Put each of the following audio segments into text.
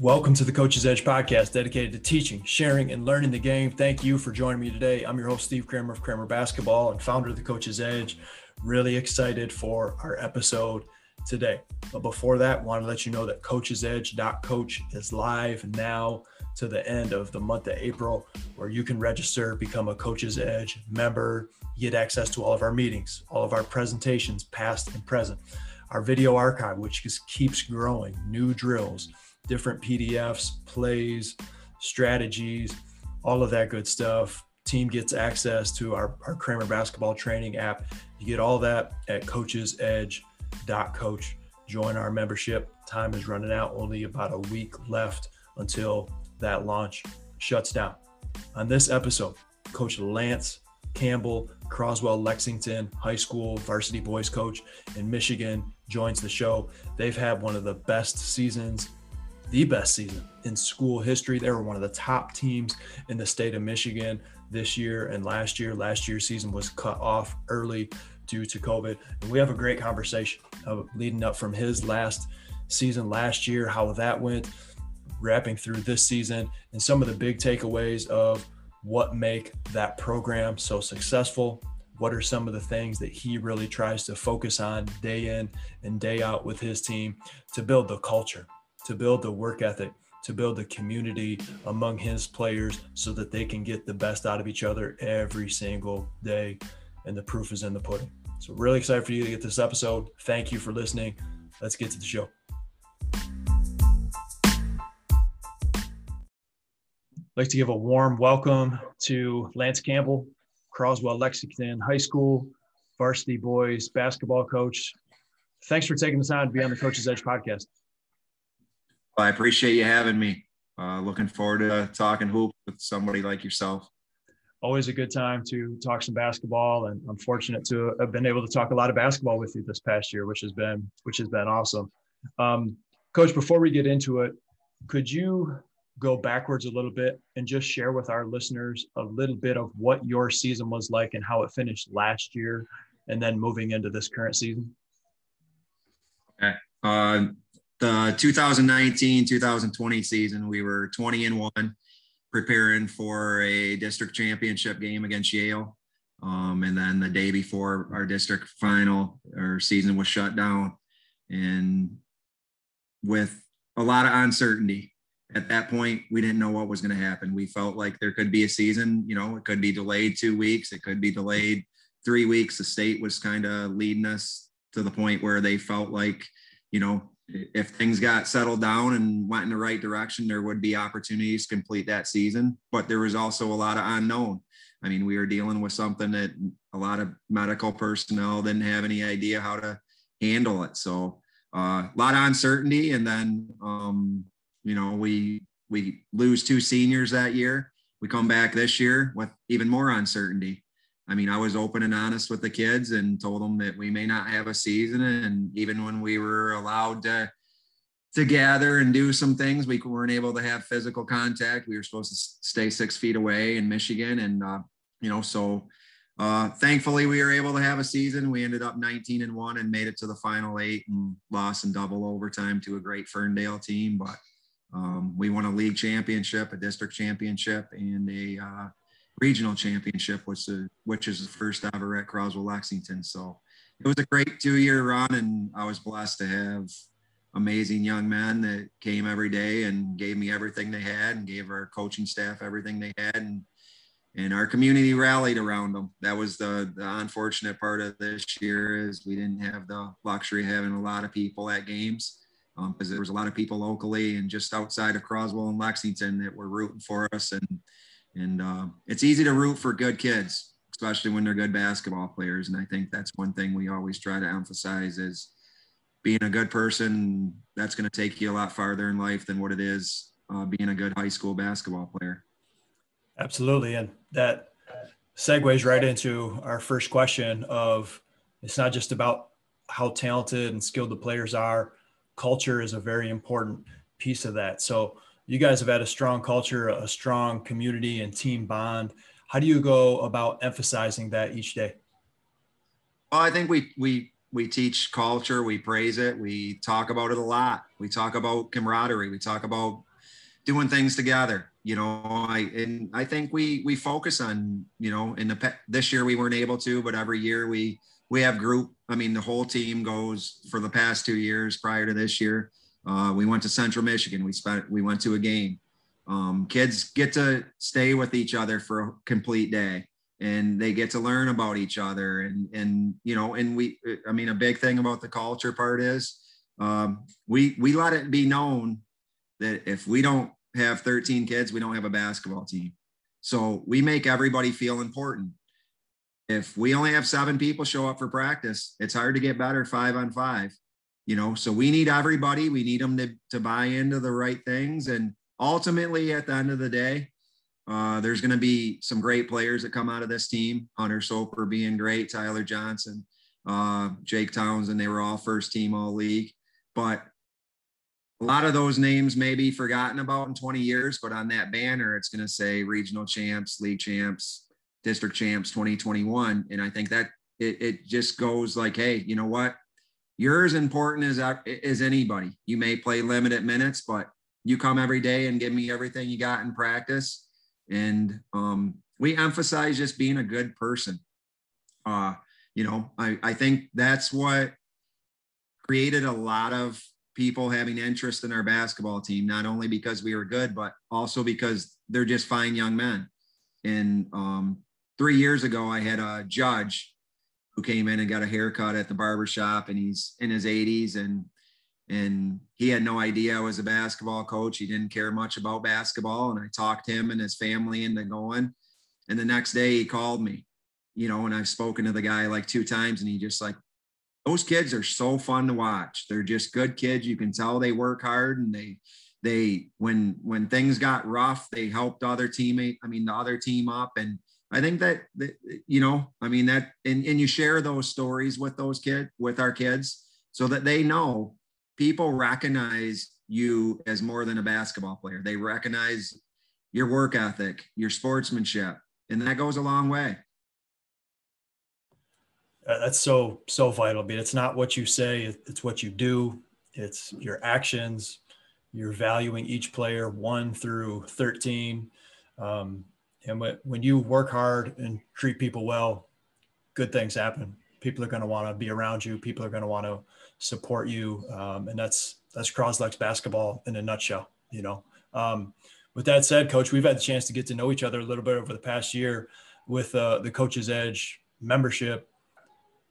Welcome to the Coach's Edge podcast, dedicated to teaching, sharing, and learning the game. Thank you for joining me today. I'm your host, Steve Kramer of Kramer Basketball and founder of the Coach's Edge. Really excited for our episode today. But before that, want to let you know that Coach's Edge.coach is live now to the end of the month of April, where you can register, become a Coach's Edge member, get access to all of our meetings, all of our presentations, past and present, our video archive, which just keeps growing, new drills different PDFs, plays, strategies, all of that good stuff. Team gets access to our, our Kramer basketball training app. You get all that at coachesedge.coach. Join our membership. Time is running out, only about a week left until that launch shuts down. On this episode, Coach Lance Campbell, Croswell Lexington High School varsity boys coach in Michigan, joins the show. They've had one of the best seasons the best season in school history. They were one of the top teams in the state of Michigan this year and last year. Last year's season was cut off early due to COVID. And we have a great conversation leading up from his last season last year, how that went, wrapping through this season, and some of the big takeaways of what make that program so successful. What are some of the things that he really tries to focus on day in and day out with his team to build the culture to build the work ethic, to build the community among his players so that they can get the best out of each other every single day. And the proof is in the pudding. So, really excited for you to get this episode. Thank you for listening. Let's get to the show. I'd like to give a warm welcome to Lance Campbell, Croswell Lexington High School varsity boys basketball coach. Thanks for taking the time to be on the Coach's Edge podcast. I appreciate you having me. Uh, looking forward to talking hoop with somebody like yourself. Always a good time to talk some basketball, and I'm fortunate to have been able to talk a lot of basketball with you this past year, which has been which has been awesome. Um, Coach, before we get into it, could you go backwards a little bit and just share with our listeners a little bit of what your season was like and how it finished last year, and then moving into this current season? Okay. Uh, the 2019 2020 season, we were 20 and one, preparing for a district championship game against Yale. Um, and then the day before our district final, our season was shut down. And with a lot of uncertainty at that point, we didn't know what was going to happen. We felt like there could be a season, you know, it could be delayed two weeks, it could be delayed three weeks. The state was kind of leading us to the point where they felt like, you know, if things got settled down and went in the right direction, there would be opportunities to complete that season. But there was also a lot of unknown. I mean, we were dealing with something that a lot of medical personnel didn't have any idea how to handle it. So uh, a lot of uncertainty, and then um, you know we we lose two seniors that year. We come back this year with even more uncertainty. I mean, I was open and honest with the kids and told them that we may not have a season. And even when we were allowed to to gather and do some things, we weren't able to have physical contact. We were supposed to stay six feet away in Michigan, and uh, you know, so uh, thankfully we were able to have a season. We ended up 19 and one and made it to the final eight and lost in double overtime to a great Ferndale team, but. Um, we won a league championship, a district championship, and a uh, regional championship, which is, which is the first ever at Croswell Lexington. So it was a great two year run, and I was blessed to have amazing young men that came every day and gave me everything they had and gave our coaching staff everything they had and and our community rallied around them. That was the, the unfortunate part of this year is we didn't have the luxury of having a lot of people at games because um, there was a lot of people locally and just outside of Croswell and Lexington that were rooting for us and and uh, it's easy to root for good kids, especially when they're good basketball players. And I think that's one thing we always try to emphasize is being a good person. That's going to take you a lot farther in life than what it is uh, being a good high school basketball player. Absolutely, and that segues right into our first question of it's not just about how talented and skilled the players are. Culture is a very important piece of that. So you guys have had a strong culture, a strong community and team bond. How do you go about emphasizing that each day? Well, I think we we we teach culture, we praise it, we talk about it a lot. We talk about camaraderie, we talk about doing things together. You know, I and I think we we focus on you know in the this year we weren't able to, but every year we we have group. I mean, the whole team goes for the past two years prior to this year. Uh, we went to Central Michigan. We spent we went to a game. Um, kids get to stay with each other for a complete day and they get to learn about each other and and you know and we i mean a big thing about the culture part is um, we we let it be known that if we don't have 13 kids we don't have a basketball team so we make everybody feel important if we only have seven people show up for practice it's hard to get better five on five you know so we need everybody we need them to, to buy into the right things and ultimately at the end of the day uh, there's going to be some great players that come out of this team. Hunter Soper being great, Tyler Johnson, uh, Jake Townsend. They were all first team all league. But a lot of those names may be forgotten about in 20 years, but on that banner, it's going to say regional champs, league champs, district champs 2021. And I think that it, it just goes like, hey, you know what? You're as important as, as anybody. You may play limited minutes, but you come every day and give me everything you got in practice and um, we emphasize just being a good person. Uh, you know, I, I think that's what created a lot of people having interest in our basketball team, not only because we were good, but also because they're just fine young men. And um, three years ago, I had a judge who came in and got a haircut at the barber shop, and he's in his 80s and and he had no idea I was a basketball coach. He didn't care much about basketball. And I talked him and his family into going. And the next day he called me, you know, and I've spoken to the guy like two times and he just like, those kids are so fun to watch. They're just good kids. You can tell they work hard and they, they, when, when things got rough, they helped other teammate, I mean, the other team up. And I think that, that you know, I mean, that, and, and you share those stories with those kids, with our kids so that they know people recognize you as more than a basketball player. They recognize your work ethic, your sportsmanship, and that goes a long way. Uh, that's so so vital. I mean, it's not what you say; it's what you do. It's your actions. You're valuing each player one through thirteen, um, and when you work hard and treat people well, good things happen. People are going to want to be around you. People are going to want to support you. Um, and that's, that's Croslex basketball in a nutshell, you know? Um, with that said, coach, we've had the chance to get to know each other a little bit over the past year with uh, the coach's edge membership.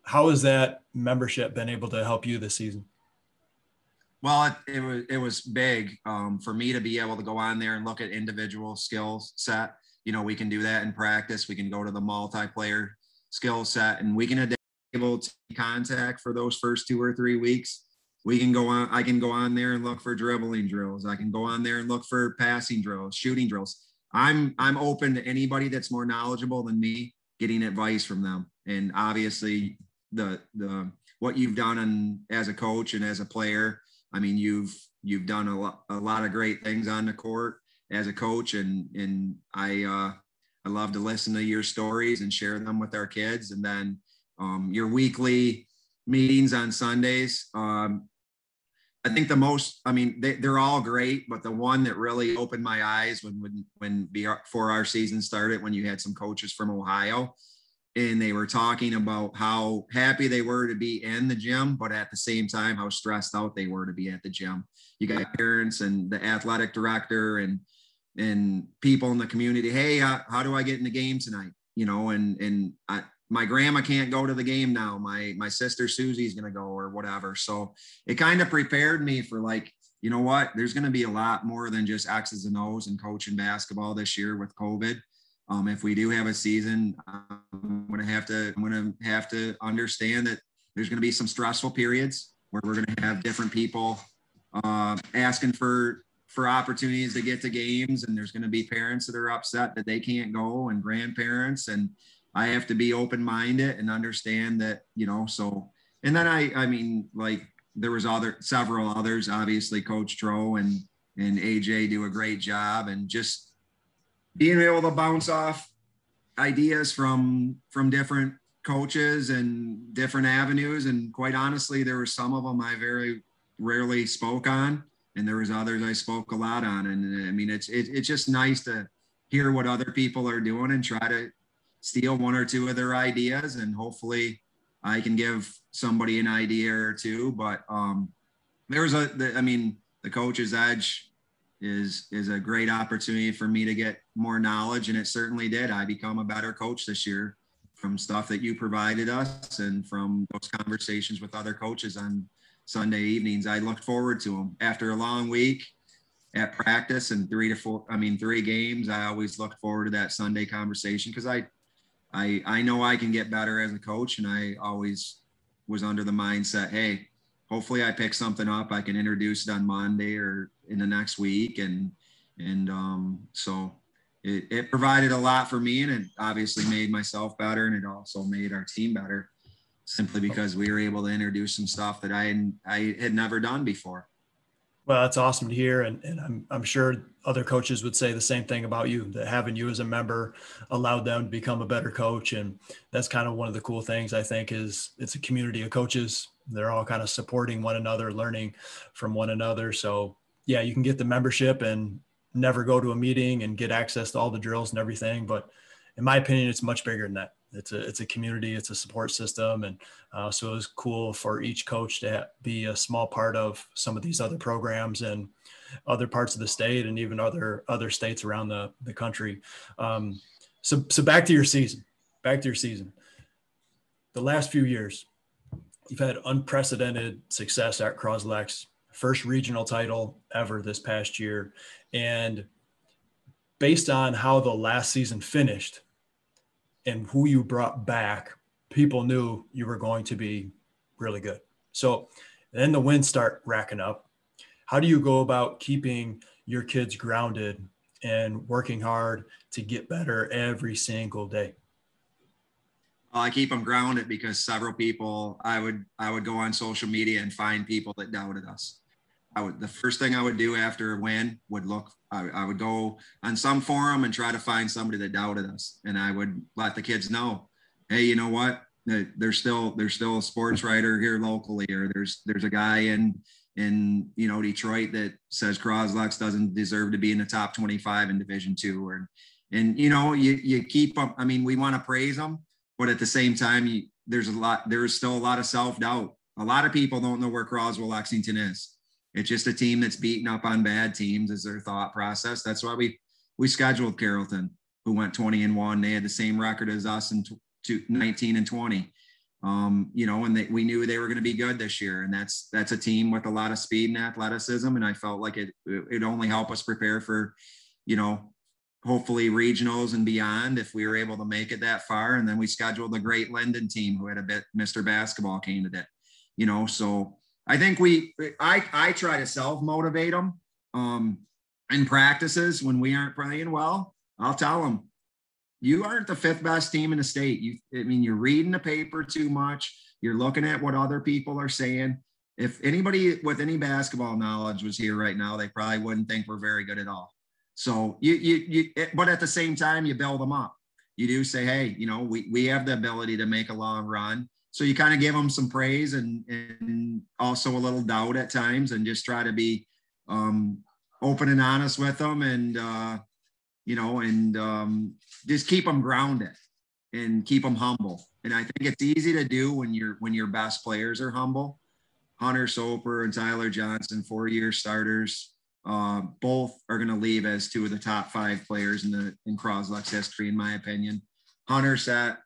How has that membership been able to help you this season? Well, it, it was it was big um, for me to be able to go on there and look at individual skill set. You know, we can do that in practice. We can go to the multiplayer skill set, and we can able to contact for those first two or three weeks, we can go on. I can go on there and look for dribbling drills. I can go on there and look for passing drills, shooting drills. I'm I'm open to anybody that's more knowledgeable than me getting advice from them. And obviously, the the what you've done and as a coach and as a player, I mean, you've you've done a lot a lot of great things on the court as a coach, and and I uh, I love to listen to your stories and share them with our kids, and then um, your weekly meetings on Sundays. Um, I think the most, I mean, they, are all great, but the one that really opened my eyes when, when, when before our season started, when you had some coaches from Ohio and they were talking about how happy they were to be in the gym, but at the same time, how stressed out they were to be at the gym. You got parents and the athletic director and, and people in the community. Hey, how, how do I get in the game tonight? You know, and, and I, my grandma can't go to the game now. My my sister Susie's gonna go or whatever. So it kind of prepared me for like, you know what? There's gonna be a lot more than just X's and O's and coaching basketball this year with COVID. Um, if we do have a season, I'm gonna have to I'm gonna have to understand that there's gonna be some stressful periods where we're gonna have different people uh, asking for for opportunities to get to games and there's going to be parents that are upset that they can't go and grandparents and I have to be open minded and understand that, you know, so, and then I, I mean, like there was other, several others, obviously coach Tro and, and AJ do a great job and just being able to bounce off ideas from, from different coaches and different avenues. And quite honestly, there were some of them I very rarely spoke on, and there was others I spoke a lot on. And I mean, it's it, it's just nice to hear what other people are doing and try to steal one or two of their ideas, and hopefully, I can give somebody an idea or two. But um, there's a, the, I mean, the coach's edge is is a great opportunity for me to get more knowledge, and it certainly did. I become a better coach this year from stuff that you provided us and from those conversations with other coaches on Sunday evenings. I looked forward to them after a long week at practice and three to four, I mean, three games. I always looked forward to that Sunday conversation because I, I, I know I can get better as a coach, and I always was under the mindset, hey, hopefully I pick something up. I can introduce it on Monday or in the next week, and and um, so it, it provided a lot for me and it obviously made myself better and it also made our team better simply because we were able to introduce some stuff that I had, I had never done before. Well, that's awesome to hear. And, and I'm, I'm sure other coaches would say the same thing about you, that having you as a member allowed them to become a better coach. And that's kind of one of the cool things I think is it's a community of coaches. They're all kind of supporting one another, learning from one another. So yeah, you can get the membership and never go to a meeting and get access to all the drills and everything. But in my opinion, it's much bigger than that. It's a it's a community, it's a support system, and uh, so it was cool for each coach to be a small part of some of these other programs and other parts of the state and even other other states around the the country. Um, so so back to your season, back to your season. The last few years, you've had unprecedented success at Croslex first regional title ever this past year. And based on how the last season finished and who you brought back, people knew you were going to be really good. So then the wins start racking up. How do you go about keeping your kids grounded and working hard to get better every single day? I keep them grounded because several people I would I would go on social media and find people that doubted us. I would the first thing I would do after a win would look I, I, would go on some forum and try to find somebody that doubted us. And I would let the kids know hey you know what? There's still there's still a sports writer here locally or there's there's a guy in in you know Detroit that says Croslex doesn't deserve to be in the top 25 in division two. Or and you know you you keep them I mean we want to praise them but at the same time you, there's a lot there's still a lot of self-doubt. A lot of people don't know where Croswell Lexington is it's just a team that's beating up on bad teams is their thought process. That's why we we scheduled Carrollton, who went 20 and one. They had the same record as us in t- 19 and 20. Um, you know, and they, we knew they were going to be good this year. And that's that's a team with a lot of speed and athleticism. And I felt like it it only help us prepare for, you know, hopefully regionals and beyond if we were able to make it that far. And then we scheduled the great Linden team who had a bit Mr. Basketball candidate, you know, so I think we, I, I try to self motivate them um, in practices when we aren't playing well. I'll tell them, you aren't the fifth best team in the state. You, I mean, you're reading the paper too much. You're looking at what other people are saying. If anybody with any basketball knowledge was here right now, they probably wouldn't think we're very good at all. So you, you, you, but at the same time, you build them up. You do say, hey, you know, we, we have the ability to make a long run so you kind of give them some praise and, and also a little doubt at times and just try to be um, open and honest with them and uh, you know and um, just keep them grounded and keep them humble and i think it's easy to do when you're when your best players are humble hunter soper and tyler johnson four year starters uh, both are going to leave as two of the top five players in the in Croslex history, in my opinion. Hunter set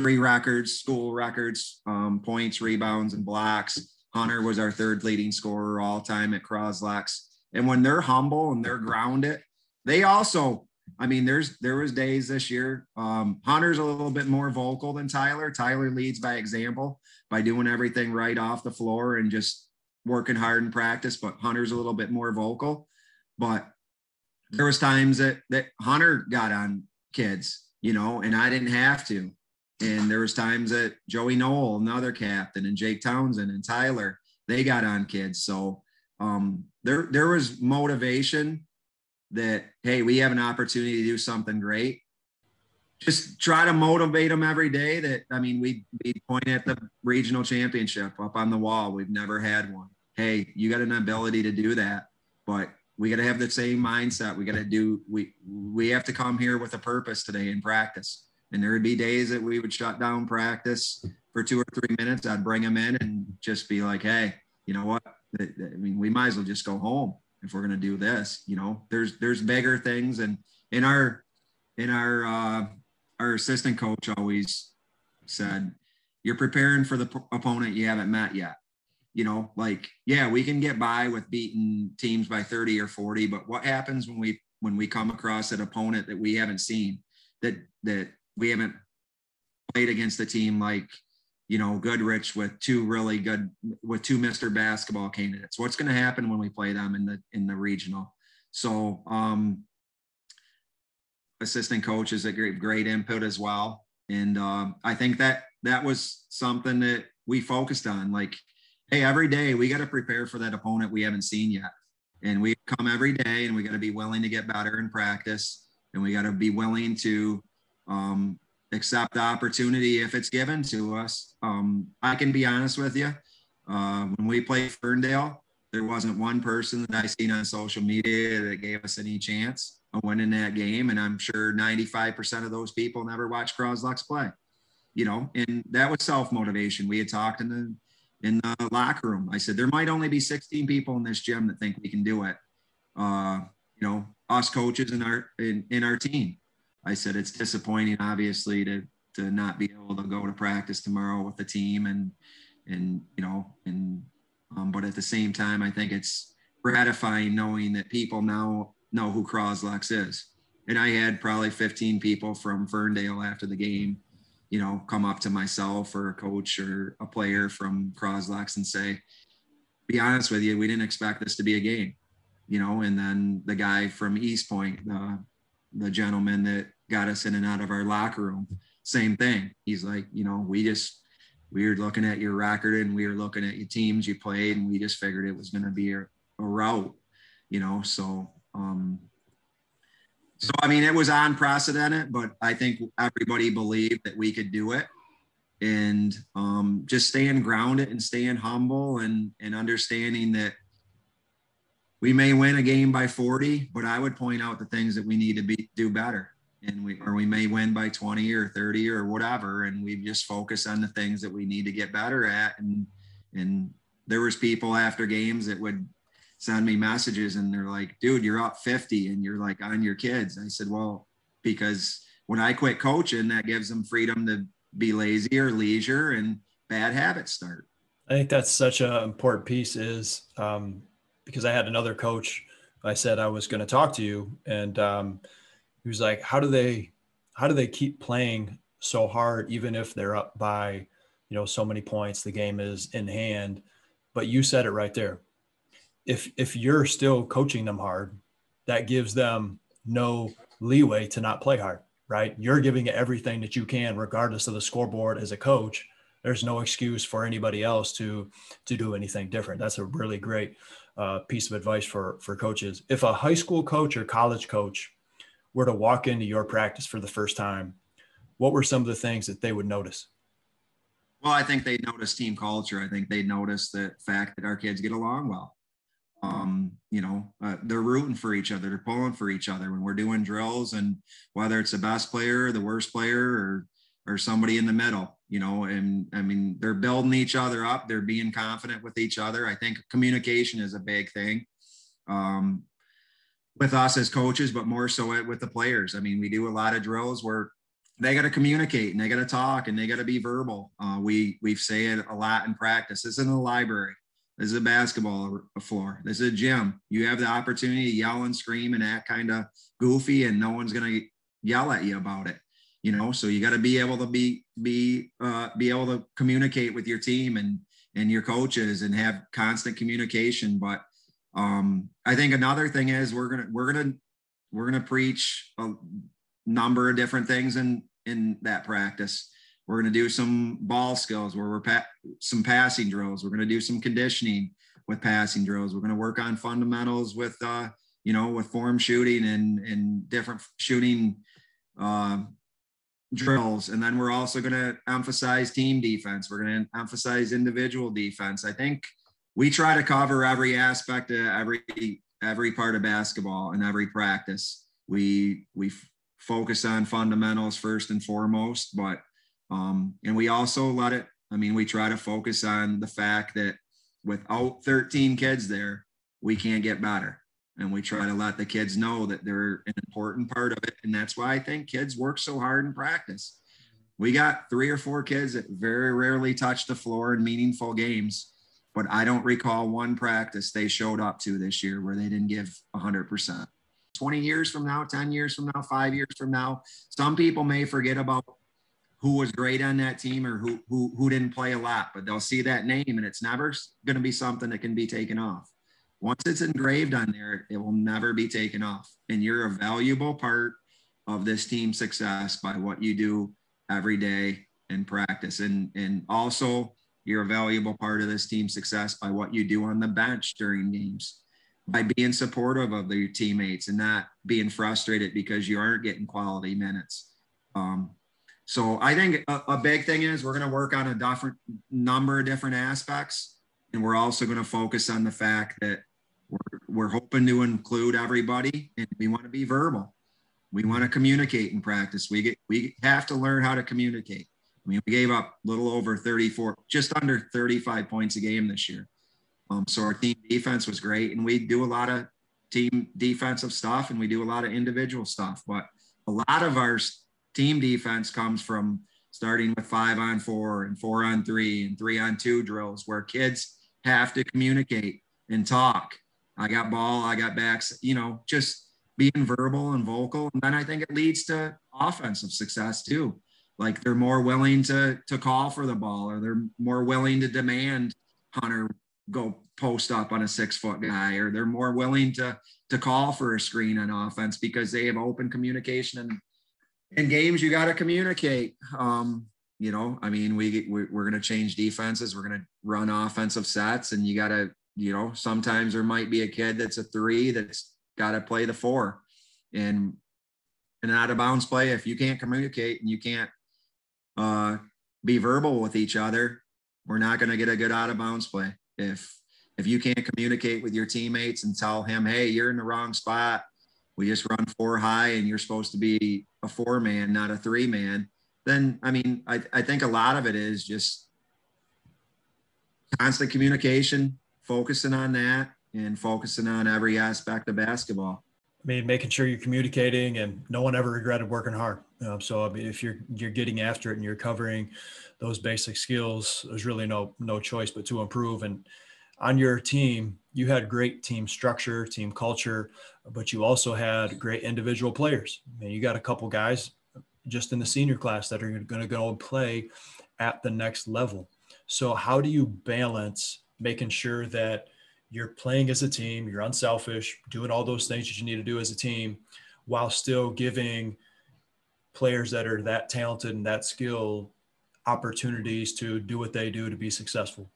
three records, school records, um, points, rebounds, and blocks. Hunter was our third leading scorer all time at Croslex. And when they're humble and they're grounded, they also, I mean, there's there was days this year. Um, Hunter's a little bit more vocal than Tyler. Tyler leads by example by doing everything right off the floor and just working hard in practice. But Hunter's a little bit more vocal. But there was times that that Hunter got on kids, you know, and I didn't have to. And there was times that Joey Noel, another captain, and Jake Townsend and Tyler, they got on kids. So um, there there was motivation that hey, we have an opportunity to do something great. just try to motivate them every day that i mean we we point at the regional championship up on the wall we've never had one hey you got an ability to do that but we got to have the same mindset we got to do we we have to come here with a purpose today in practice and there would be days that we would shut down practice for two or three minutes. I'd bring them in and just be like hey you know what? I mean we might as well just go home if we're going to do this. You know there's there's bigger things. And in our in our uh our assistant coach always said, you're preparing for the p- opponent you haven't met yet. You know, like, yeah, we can get by with beating teams by 30 or 40, but what happens when we when we come across an opponent that we haven't seen, that that we haven't played against a team like, you know, Goodrich with two really good with two Mr. Basketball candidates. What's going to happen when we play them in the in the regional? So um assistant coach is a great, great input as well. And um, I think that that was something that we focused on. Like, hey, every day we got to prepare for that opponent we haven't seen yet. And we come every day and we got to be willing to get better in practice. And we got to be willing to um, accept the opportunity if it's given to us. Um, I can be honest with you. Uh, when we played Ferndale, there wasn't one person that I seen on social media that gave us any chance of winning that game. And I'm sure 95% of those people never watched Croslex play, you know, and that was self motivation. We had talked in the, in the locker room. I said, there might only be 16 people in this gym that think we can do it. Uh, you know, us coaches in our, in, in our team. I said, it's disappointing, obviously, to, to not be able to go to practice tomorrow with the team and, and, you know, and, um, but at the same time, I think it's gratifying knowing that people now know who Croslex is. And I had probably 15 people from Ferndale after the game, you know, come up to myself or a coach or a player from Croslex and say, be honest with you, we didn't expect this to be a game, you know, and then the guy from Eastpointe, the, the gentleman that got us in and out of our locker room, same thing. He's like, you know, we just, we were looking at your record and we were looking at your teams you played and we just figured it was going to be a, a rout, you know, so um, so, I mean, it was unprecedented, but I think everybody believed that we could do it. And um, just staying grounded and staying humble and, and understanding that we may win a game by 40, but I would point out the things that we need to be do better. And we or we may win by 20 or 30 or whatever. And we just focus on the things that we need to get better at. And and there was people after games that would send me messages and they're like, dude, you're up 50 and you're like on your kids. I said, well, because when I quit coaching, that gives them freedom to be lazy or leisure and bad habits start. I think that's such an important piece is um, because I had another coach. I said I was going to talk to you, and um, he was like, "How do they, how do they keep playing so hard, even if they're up by, you know, so many points? The game is in hand." But you said it right there if if you're still coaching them hard, that gives them no leeway to not play hard, right? You're giving it everything that you can, regardless of the scoreboard as a coach. There's no excuse for anybody else to to do anything different. That's a really great uh, piece of advice for for coaches. If a high school coach or college coach were to walk into your practice for the first time, what were some of the things that they would notice? Well, I think they notice team culture. I think they notice the fact that our kids get along well um, you know, uh, they're rooting for each other, they're pulling for each other when we're doing drills, and whether it's the best player, the worst player, or or somebody in the middle, you know, and I mean, they're building each other up, they're being confident with each other. I think communication is a big thing. Um, with us as coaches, but more so with the players. I mean, we do a lot of drills where they got to communicate and they got to talk and they got to be verbal. Uh, we we say it a lot in practice. It's in the library. This is a basketball floor. This is a gym. You have the opportunity to yell and scream and act kind of goofy, and no one's going to yell at you about it. You know, so you got to be able to be be uh, be able to communicate with your team and and your coaches and have constant communication. But um, I think another thing is we're gonna we're gonna we're gonna preach a number of different things in in that practice. We're to do some ball skills where we're pa- some passing drills. We're to do some conditioning with passing drills. We're to work on fundamentals with, uh, you know, with form shooting and, and different shooting uh, drills. And then we're also going to emphasize team defense. We're going to emphasize individual defense. I think we try to cover every aspect of every every part of basketball and every practice. We we focus on fundamentals first and foremost, but um, and we also let it. I mean, we try to focus on the fact that without 13 kids there, we can't get better and we try to let the kids know that they're an important part of it. And that's why i think kids work so hard in practice. We got three or four kids that very rarely touch the floor in meaningful games. But i don't recall one practice they showed up to this year where they didn't give 100% 20 years from now 10 years from now five years from now some people may forget about who was great on that team or who who, who didn't play a lot but they'll see that name and it's never going to be something that can be taken off once it's engraved on there, it will never be taken off. And you're a valuable part of this team success by what you do every day in practice. And, and also, you're a valuable part of this team success by what you do on the bench during games, by being supportive of your teammates and not being frustrated because you aren't getting quality minutes. Um, so I think a, a big thing is we're going to work on a different number of different aspects. And we're also going to focus on the fact that we're, we're hoping to include everybody and we want to be verbal. We want to communicate in practice. We get, we have to learn how to communicate. I mean, we gave up a little over 34, just under 35 points a game this year. Um, so our team defense was great, and we do a lot of team defensive stuff, and we do a lot of individual stuff. But a lot of our team defense comes from starting with five on four and four on three and three on two drills, where kids have to communicate and talk I got ball, I got backs, you know, just being verbal and vocal. And then I think it leads to offensive success too. Like they're more willing to to call for the ball or they're more willing to demand Hunter go post up on a six foot guy, or they're more willing to to call for a screen on offense because they have open communication and in games you got to communicate. Um, you know, I mean, we we're, we're going to change defenses, we're going to run offensive sets, and you got to you know, sometimes there might be a kid that's a three that's got to play the four. And an out of bounds play, if you can't communicate and you can't uh, be verbal with each other, we're not going to get a good out of bounds play. If if you can't communicate with your teammates and tell him, hey, you're in the wrong spot, we just run four high and you're supposed to be a four man, not a three man, then I mean, I, I think a lot of it is just constant communication, focusing on that and focusing on every aspect of basketball. I mean, making sure you're communicating, and no one ever regretted working hard. Um, so, I mean, if you're you're getting after it and you're covering those basic skills, there's really no no choice but to improve. And on your team, you had great team structure, team culture, but you also had great individual players. I mean, you got a couple guys just in the senior class that are going to go and play at the next level. So, how do you balance making sure that you're playing as a team, you're unselfish, doing all those things that you need to do as a team, while still giving players that are that talented and that skilled opportunities to do what they do to be successful.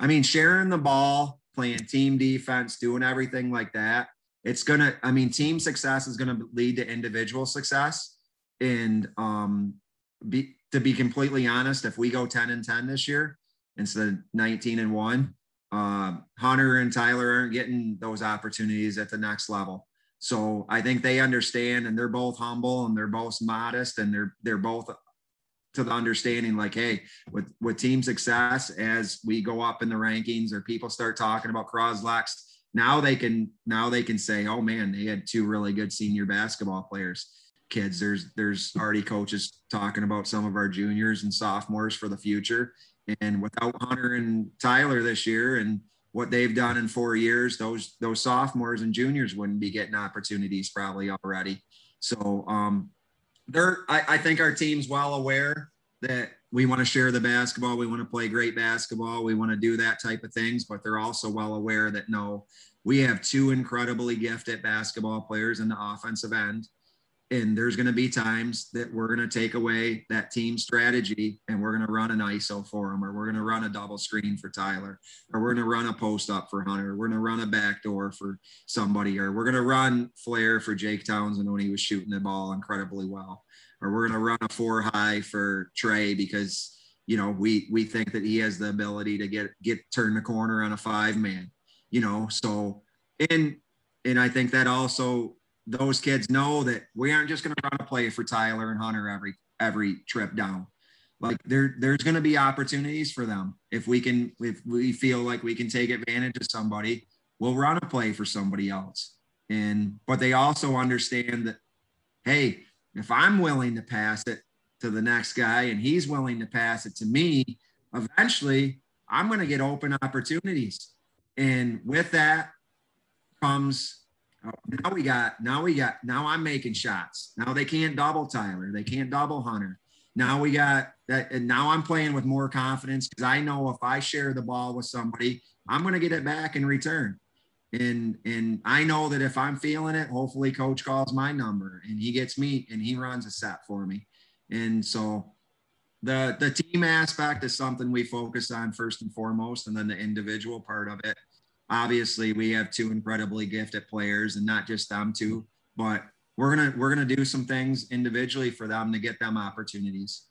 I mean, sharing the ball, playing team defense, doing everything like that. It's gonna, I mean, team success is gonna lead to individual success. And um be to be completely honest, if we go 10 and 10 this year, instead of 19 and one. Uh, Hunter and Tyler aren't getting those opportunities at the next level. So I think they understand and they're both humble and they're both modest and they're they're both to the understanding like, hey, with with team success as we go up in the rankings or people start talking about Croslex, now they can now they can say, oh man, they had two really good senior basketball players. Kids, there's there's already coaches talking about some of our juniors and sophomores for the future and without Hunter and Tyler this year and what they've done in four years, those those sophomores and juniors wouldn't be getting opportunities probably already. So um, they're I, I think our team's well aware that we want to share the basketball, we want to play great basketball, we want to do that type of things, but they're also well aware that no, we have two incredibly gifted basketball players in the offensive end and there's going to be times that we're going to take away that team strategy and we're going to run an ISO for him, or we're going to run a double screen for Tyler, or we're going to run a post up for Hunter, we're going to run a backdoor for somebody, or we're going to run flare for Jake Townsend when he was shooting the ball incredibly well, or we're going to run a four high for Trey because you know we we think that he has the ability to get get turn the corner on a five man. You know, so and and I think that also those kids know that we aren't just going to run a play for Tyler and Hunter every every trip down. Like there there's going to be opportunities for them if we can if we feel like we can take advantage of somebody, we'll run a play for somebody else. And but they also understand that hey, if I'm willing to pass it to the next guy and he's willing to pass it to me, eventually I'm going to get open opportunities. And with that comes Oh, now we got now we got now I'm making shots. Now they can't double Tyler. They can't double Hunter. Now we got that and now I'm playing with more confidence because I know if I share the ball with somebody, I'm going to get it back in return and and I know that if I'm feeling it, hopefully coach calls my number and he gets me and he runs a set for me. And so the the team aspect is something we focus on first and foremost, and then the individual part of it. Obviously, we have two incredibly gifted players, and not just them two, but we're gonna we're gonna do some things individually for them to get them opportunities.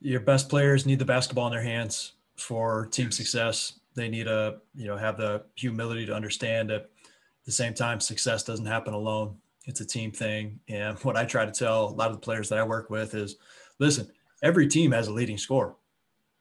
Your best players need the basketball in their hands for team success. They need to you know have the humility to understand that at the same time success doesn't happen alone. It's a team thing. And what i try to tell a lot of the players that i work with is listen every team has a leading score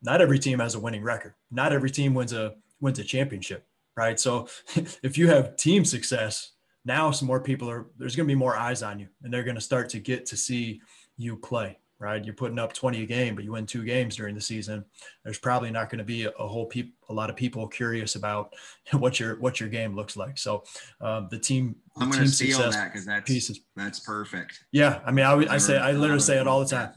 not every team has a winning record. Not every team wins a wins a championship right so if you have team success now some more people are there's going to be more eyes on you and they're going to start to get to see you play right? You're putting up 20 a game, but you win two games during the season. There's probably not going to be a, a whole peop, a lot of people curious about what your what your game looks like. So um, the team, I'm going to steal that because that's pieces. That's perfect. Yeah, I mean, I, I say I literally say it all the time.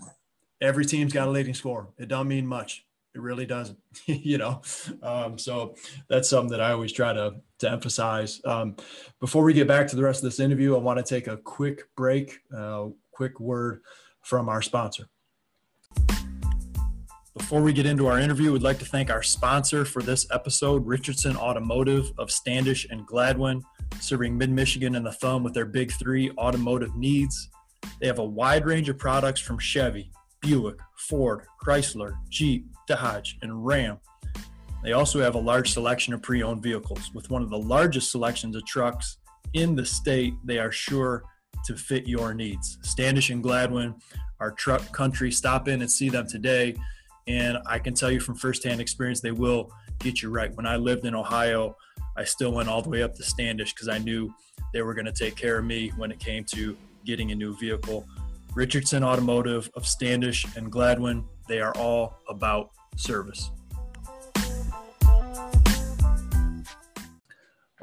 Every team's got a leading score. It don't mean much. It really doesn't, you know. Um, so that's something that I always try to to emphasize. Um, before we get back to the rest of this interview, I want to take a quick break. Uh, quick word from our sponsor. Before we get into our interview, we'd like to thank our sponsor for this episode, Richardson Automotive of Standish and Gladwin, serving mid Michigan and the thumb with their big three automotive needs. They have a wide range of products from Chevy, Buick, Ford, Chrysler, Jeep, Dodge, and Ram. They also have a large selection of pre owned vehicles. With one of the largest selections of trucks in the state, they are sure to fit your needs. Standish and Gladwin are truck country. Stop in and see them today. And I can tell you from firsthand experience, they will get you right. When I lived in Ohio, I still went all the way up to Standish because I knew they were going to take care of me when it came to getting a new vehicle. Richardson Automotive of Standish and Gladwin, they are all about service.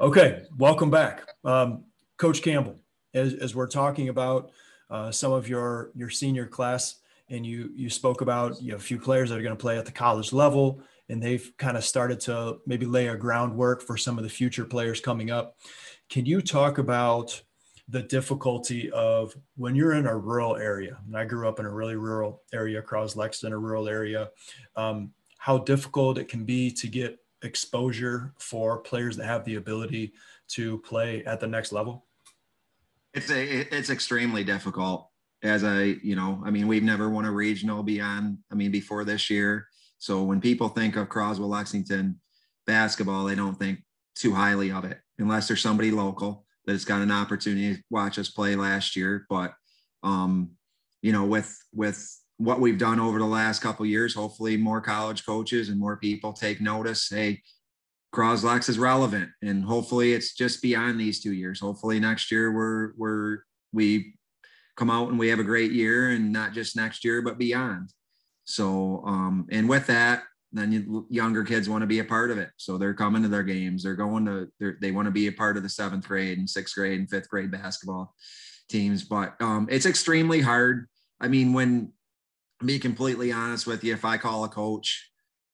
Okay, welcome back. Um, Coach Campbell, as, as we're talking about uh, some of your your senior class, and you you spoke about you a few players that are going to play at the college level, and they've kind of started to maybe lay a groundwork for some of the future players coming up. Can you talk about the difficulty of when you're in a rural area? And I grew up in a really rural area, Croswell Lexington, a rural area. Um, how difficult it can be to get exposure for players that have the ability to play at the next level? It's a it's extremely difficult. As I, you know, I mean, we've never won a regional beyond, I mean, before this year. So when people think of Croswell Lexington basketball, they don't think too highly of it, unless there's somebody local that's got an opportunity to watch us play last year. But um, you know, with with what we've done over the last couple years, hopefully more college coaches and more people take notice. Hey, Croslex is relevant, and hopefully it's just beyond these two years. Hopefully next year we're we're we come out and we have a great year, and not just next year but beyond. So, um, and with that, then younger kids want to be a part of it. So they're coming to their games. They're going to they're, they want to be a part of the seventh grade and sixth grade and fifth grade basketball teams. But um, it's extremely hard. I mean, when be completely honest with you, if I call a coach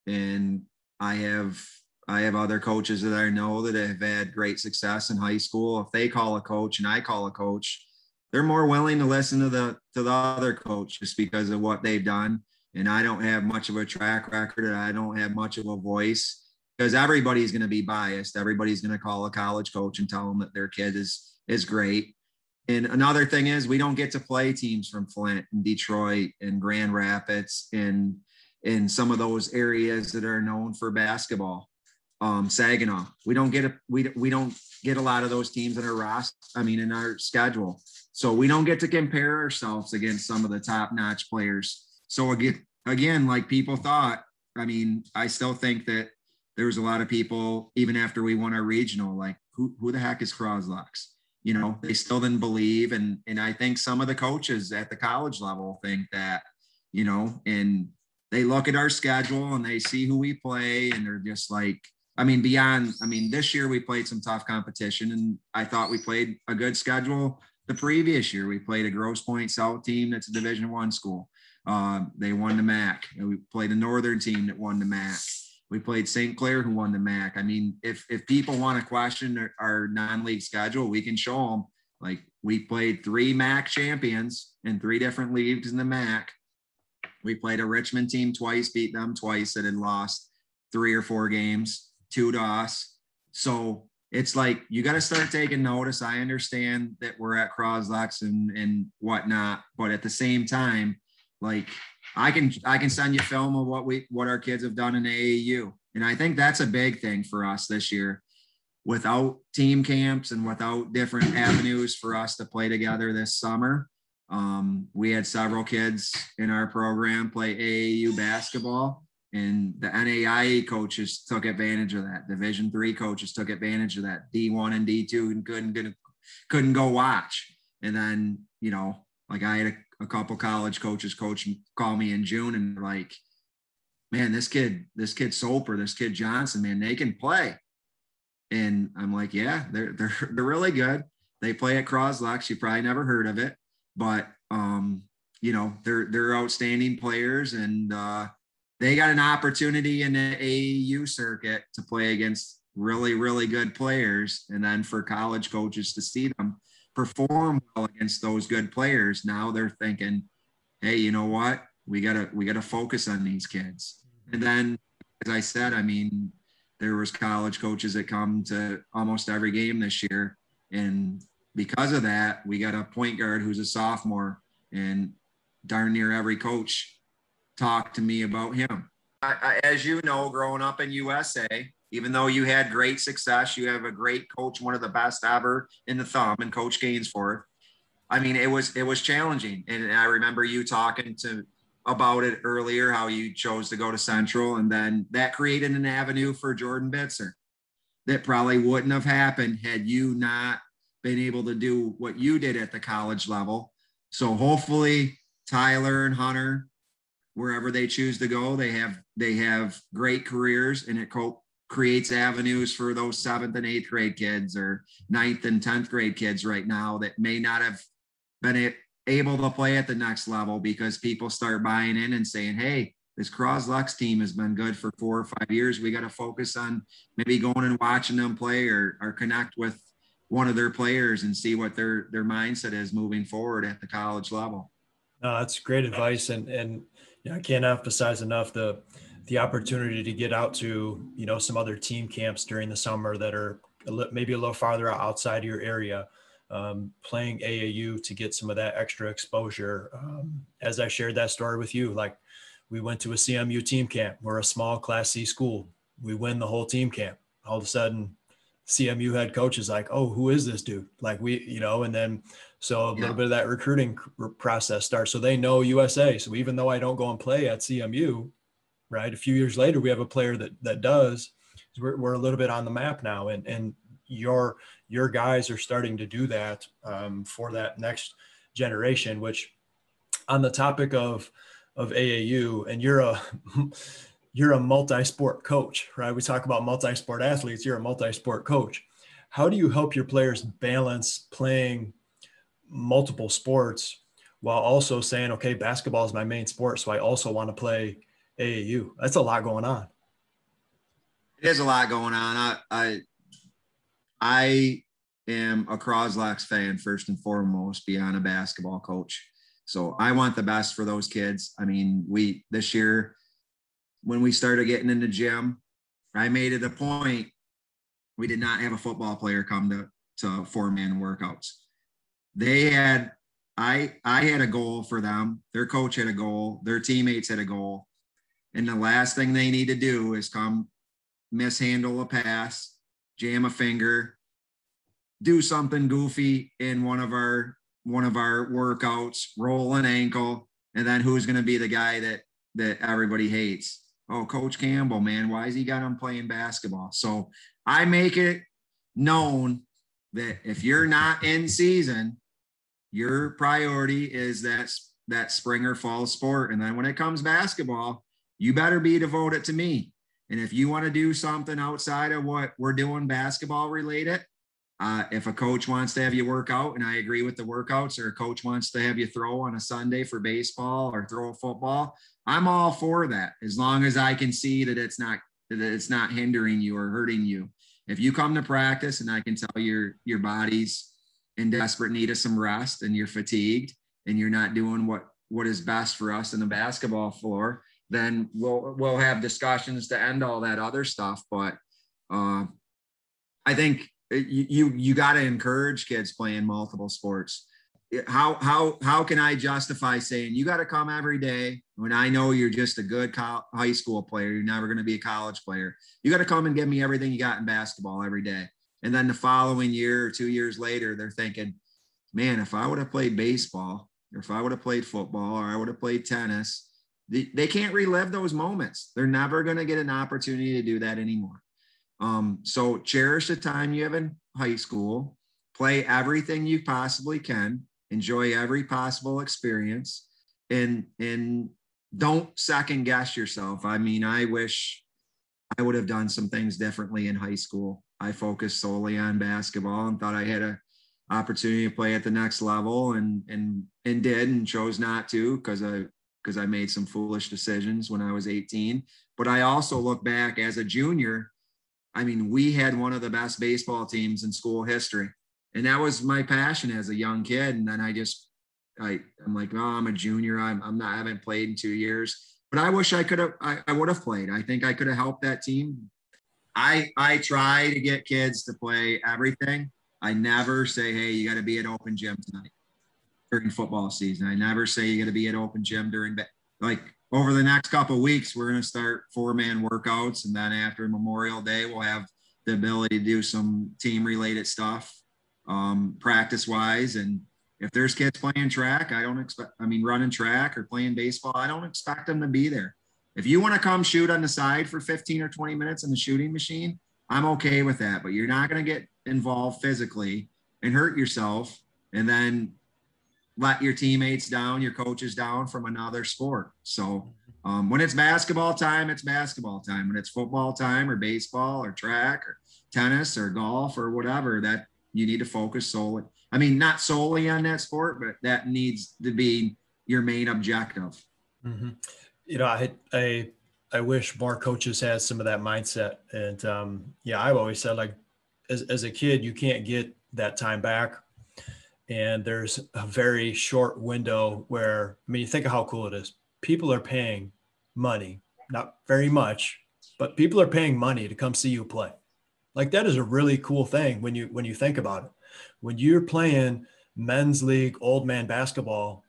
and I have I have other coaches that I know that have had great success in high school. If they call a coach and I call a coach, they're more willing to listen to the to the other coach just because of what they've done. And I don't have much of a track record and I don't have much of a voice because everybody's going to be biased. Everybody's going to call a college coach and tell them that their kid is is great. and another thing is we don't get to play teams from Flint and Detroit and Grand Rapids and in some of those areas that are known for basketball. Um, Saginaw, we don't get a we we don't get a lot of those teams in our roster. I mean, in our schedule, so we don't get to compare ourselves against some of the top notch players. So again, again, like people thought, I mean, I still think that there was a lot of people, even after we won our regional, like who, who the heck is Croslex? You know, they still didn't believe. And, and I think some of the coaches at the college level think that, you know, and they look at our schedule and they see who we play and they're just like, I mean, beyond, I mean, this year we played some tough competition and I thought we played a good schedule. The previous year we played a Grosse Pointe South team that's a Division One school. Uh, they won the MAC. We played a Northern team that won the MAC. We played St. Clair, who won the MAC. I mean, if if people want to question our, our non-league schedule, we can show them. Like we played three MAC champions in three different leagues in the MAC. We played a Richmond team twice, beat them twice, that had lost three or four games, two to us. So it's like you got to start taking notice. I understand that we're at Croslex and and whatnot, but at the same time, like I can I can send you film of what we what our kids have done in AAU. And I think that's a big thing for us this year. Without team camps and without different avenues for us to play together this summer, um, we had several kids in our program play AAU basketball, and the NAIA coaches took advantage of that. Division three coaches took advantage of that. D1 and D2 and couldn't couldn't go watch. And then you know, like I had a a couple college coaches coach call me in June and like, man, this kid, this kid Soper, this kid Johnson, man, they can play. And I'm like, yeah, they're they're they're really good. They play at Croslex. You probably never heard of it, but um, you know, they're they're outstanding players and uh they got an opportunity in the AAU circuit to play against really, really good players. And then for college coaches to see them perform well against those good players, now they're thinking, hey, you know what? We gotta we gotta focus on these kids. And then, as I said, I mean, there was college coaches that come to almost every game this year, and because of that, we got a point guard who's a sophomore, and darn near every coach talked to me about him. I, I, as you know, growing up in USA, even though you had great success, you have a great coach, one of the best ever in the thumb, and Coach Gainsforth. I mean, it was it was challenging, and I remember you talking to about it earlier, how you chose to go to Central, and then that created an avenue for Jordan Bitzer that probably wouldn't have happened had you not been able to do what you did at the college level. So hopefully, Tyler and Hunter, wherever they choose to go, they have they have great careers, and it co- creates avenues for those seventh and eighth grade kids or ninth and 10th grade kids right now that may not have been able to play at the next level because people start buying in and saying, hey, this Croslex team has been good for four or five years. We got to focus on maybe going and watching them play or, or connect with one of their players and see what their their mindset is moving forward at the college level. That's great advice, and and you know, I can't emphasize enough the the opportunity to get out to you know some other team camps during the summer that are a li- maybe a little farther outside your area um, playing aau to get some of that extra exposure. Um, as i shared that story with you like we went to a cmu team camp. We're a small class c school. We win the whole team camp. All of a sudden cmu head coach is like oh who is this dude? Like we you know and then so a yeah. little bit of that recruiting process starts. So they know usa so even though i don't go and play at cmu right? A few years later, we have a player that that does. We're, we're a little bit on the map now, and and your your guys are starting to do that um, for that next generation. Which, on the topic of of AAU, and you're a you're a multi-sport coach, right? We talk about multi-sport athletes. You're a multi-sport coach. How do you help your players balance playing multiple sports while also saying, okay, basketball is my main sport, so I also want to play AAU. That's a lot going on. It is a lot going on. I I, I am a Croslex fan first and foremost, beyond a basketball coach. So I want the best for those kids. I mean, we this year when we started getting in the gym, I made it a point. We did not have a football player come to to four man workouts. they had I I had a goal for them. Their coach had a goal. Their teammates had a goal. And the last thing they need to do is come mishandle a pass, jam a finger, do something goofy in one of our one of our workouts, roll an ankle, and then who's going to be the guy that that everybody hates? Oh, Coach Campbell, man, why is he got him playing basketball? So I make it known that if you're not in season, your priority is that that spring or fall sport, and then when it comes basketball, you better be devoted to me. And if you want to do something outside of what we're doing basketball related, uh, if a coach wants to have you work out, and I agree with the workouts, or a coach wants to have you throw on a Sunday for baseball or throw a football, I'm all for that as long as I can see that it's not that it's not hindering you or hurting you. If you come to practice and I can tell your your body's in desperate need of some rest and you're fatigued and you're not doing what what is best for us in the basketball floor, then we'll we'll have discussions to end all that other stuff. But uh, I think you you, you got to encourage kids playing multiple sports. How how how can I justify saying you got to come every day when I know you're just a good co- high school player, you're never going to be a college player. You got to come and give me everything you got in basketball every day. And then the following year or two years later, they're thinking, man, if I would have played baseball, or if I would have played football, or I would have played tennis, they, can't relive those moments. They're never going to get an opportunity to do that anymore. Um, so cherish the time you have in high school, play everything you possibly can, enjoy every possible experience, and and don't second guess yourself. I mean, I wish I would have done some things differently in high school. I focused solely on basketball and thought I had a opportunity to play at the next level and and and did and chose not to because I because I made some foolish decisions when I was 18. But I also look back as a junior. I mean, we had one of the best baseball teams in school history. And that was my passion as a young kid. And then I just, I, I'm like, oh, I'm a junior. I'm, I'm not, I haven't played in two years. But I wish I could have, I, I would have played. I think I could have helped that team. I, I try to get kids to play everything. I never say, hey, you got to be at open gym tonight during football season. I never say you got to be at open gym during like over the next couple of weeks. We're going to start four man workouts, and then after Memorial Day, we'll have the ability to do some team related stuff, um, practice wise. And if there's kids playing track, I don't expect. I mean, running track or playing baseball, I don't expect them to be there. If you want to come shoot on the side for 15 or 20 minutes in the shooting machine, I'm okay with that. But you're not going to get involved physically and hurt yourself and then let your teammates down, your coaches down from another sport. So um, when it's basketball time, it's basketball time. When it's football time or baseball or track or tennis or golf or whatever, that you need to focus solely. I mean, not solely on that sport, but that needs to be your main objective. Mm-hmm. You know, I, I, I wish more coaches had some of that mindset. And um, yeah, I've always said like, as, as a kid, you can't get that time back and there's a very short window where I mean, you think of how cool it is. People are paying money, not very much, but people are paying money to come see you play. Like that is a really cool thing when you when you think about it. When you're playing men's league old man basketball,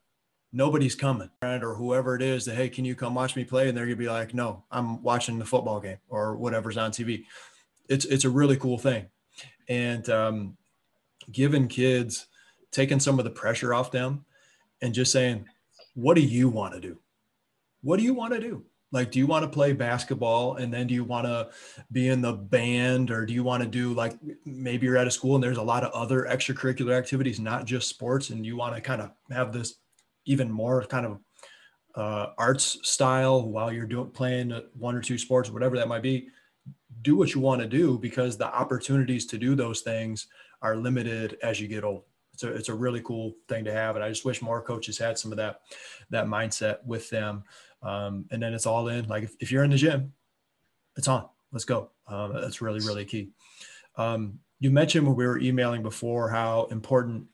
nobody's coming, or whoever it is that hey, can you come watch me play? And they're gonna be like, no, I'm watching the football game or whatever's on TV. It's it's a really cool thing, and um, giving kids taking some of the pressure off them and just saying, what do you want to do? What do you want to do? Like, do you want to play basketball and then do you want to be in the band or do you want to do like maybe you're at a school and there's a lot of other extracurricular activities, not just sports, and you want to kind of have this even more kind of uh, arts style while you're doing playing one or two sports, whatever that might be? Do what you want to do because the opportunities to do those things are limited as you get old it's a, it's a really cool thing to have. And I just wish more coaches had some of that, that mindset with them. Um, and then it's all in like, if, if, you're in the gym, it's on, let's go. Um, that's really, really key. Um, you mentioned when we were emailing before how important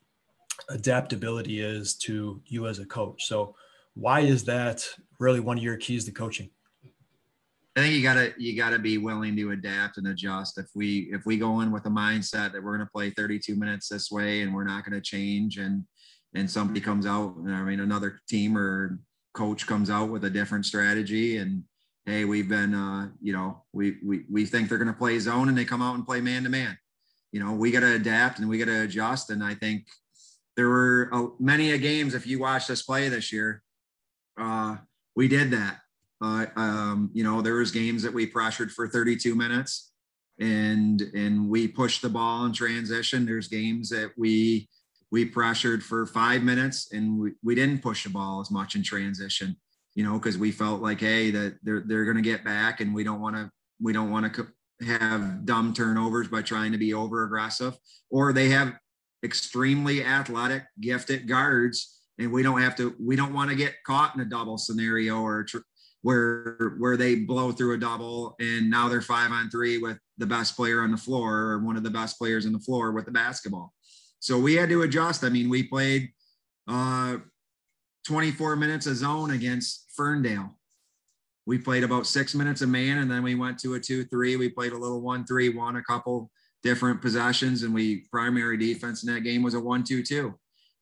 adaptability is to you as a coach. So why is that really one of your keys to coaching? I think you gotta you gotta be willing to adapt and adjust. If we if we go in with a mindset that we're gonna play 32 minutes this way and we're not gonna change and and somebody comes out, and I mean another team or coach comes out with a different strategy and hey, we've been uh, you know, we we we think they're gonna play zone and they come out and play man to man. You know, we gotta adapt and we gotta adjust. And I think there were uh, many a games if you watched us play this year, uh, we did that uh, um, you know, there was games that we pressured for 32 minutes and and we pushed the ball in transition. There's games that we we pressured for five minutes and we, we didn't push the ball as much in transition, you know, because we felt like, hey, that they're they're gonna get back and we don't want to we don't want to have dumb turnovers by trying to be over aggressive, or they have extremely athletic, gifted guards and we don't have to we don't want to get caught in a double scenario or where where they blow through a double and now they're five on three with the best player on the floor or one of the best players on the floor with the basketball. So we had to adjust. I mean, we played uh, 24 minutes of zone against Ferndale. We played about six minutes of man, and then we went to a two-three. We played a little one-three, won a couple different possessions, and we primary defense in that game was a one-two-two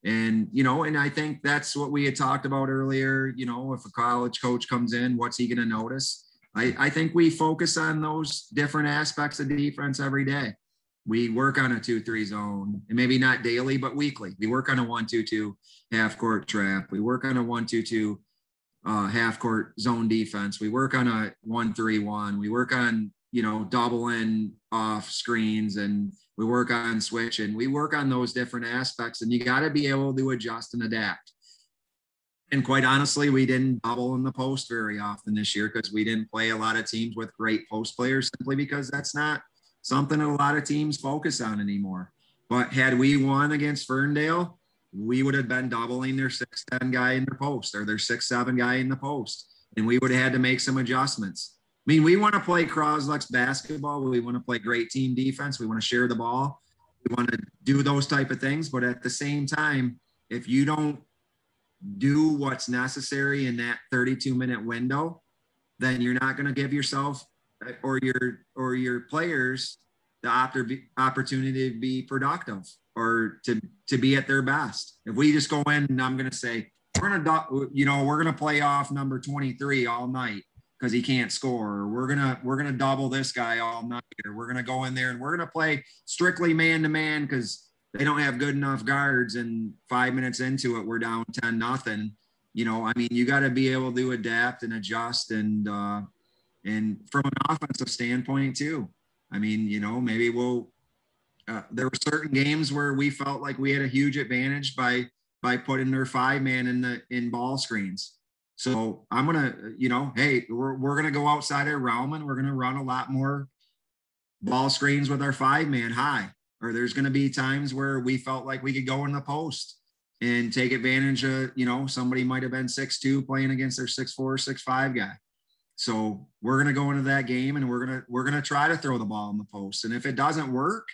and you know and i think that's what we had talked about earlier you know if a college coach comes in what's he going to notice? I, I think we focus on those different aspects of defense every day. We work on a two-three zone and maybe not daily but weekly. We work on a one-two-two half court trap. We work on a one-two-two uh, half court zone defense. We work on a one-three-one. We work on you know doubling off screens and we work on switch and we work on those different aspects and you got to be able to adjust and adapt. And quite honestly we didn't double in the post very often this year because we didn't play a lot of teams with great post players simply because that's not something a lot of teams focus on anymore. But had we won against ferndale we would have been doubling their 6'10 guy in the post or their 6'7 guy in the post and we would have had to make some adjustments I mean, we want to play Croslex basketball. We want to play great team defense. We want to share the ball. We want to do those type of things. But at the same time, if you don't do what's necessary in that 32 minute window, then you're not going to give yourself uh, or your or your players the opportunity to be productive or to to be at their best. If we just go in and I'm going to say we're going to you know we're going to play off number 23 all night because he can't score. Or we're gonna we're gonna double this guy all night, or we're gonna go in there and we're gonna play strictly man to man because they don't have good enough guards. And five minutes into it, we're down ten nothing. You know, I mean, you got to be able to adapt and adjust, and uh, and from an offensive standpoint too. I mean, you know, maybe we'll. Uh, there were certain games where we felt like we had a huge advantage by by putting their five man in the in ball screens so I'm gonna, you know, hey, we're, we're gonna go outside our realm and we're gonna run a lot more ball screens with our five man high. Or there's gonna be times where we felt like we could go in the post and take advantage of, you know, somebody might have been six two playing against their six four, six five guy. So we're gonna go into that game and we're gonna we're gonna try to throw the ball in the post. And if it doesn't work,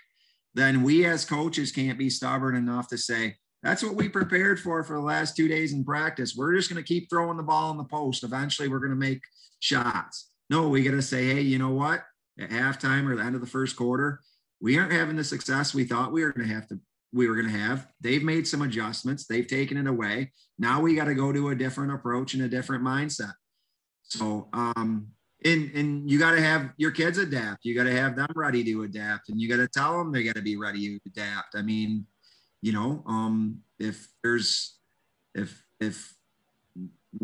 then we as coaches can't be stubborn enough to say, that's what we prepared for for the last two days in practice. We're just going to keep throwing the ball in the post. Eventually, we're going to make shots. No, we got to say, hey, you know what? At halftime or the end of the first quarter, we aren't having the success we thought we were going to have to. We were going to have. They've made some adjustments. They've taken it away. Now we got to go to a different approach and a different mindset. So, um, and and you got to have your kids adapt. You got to have them ready to adapt, and you got to tell them they got to be ready to adapt. I mean, you know, um, if there's, if, if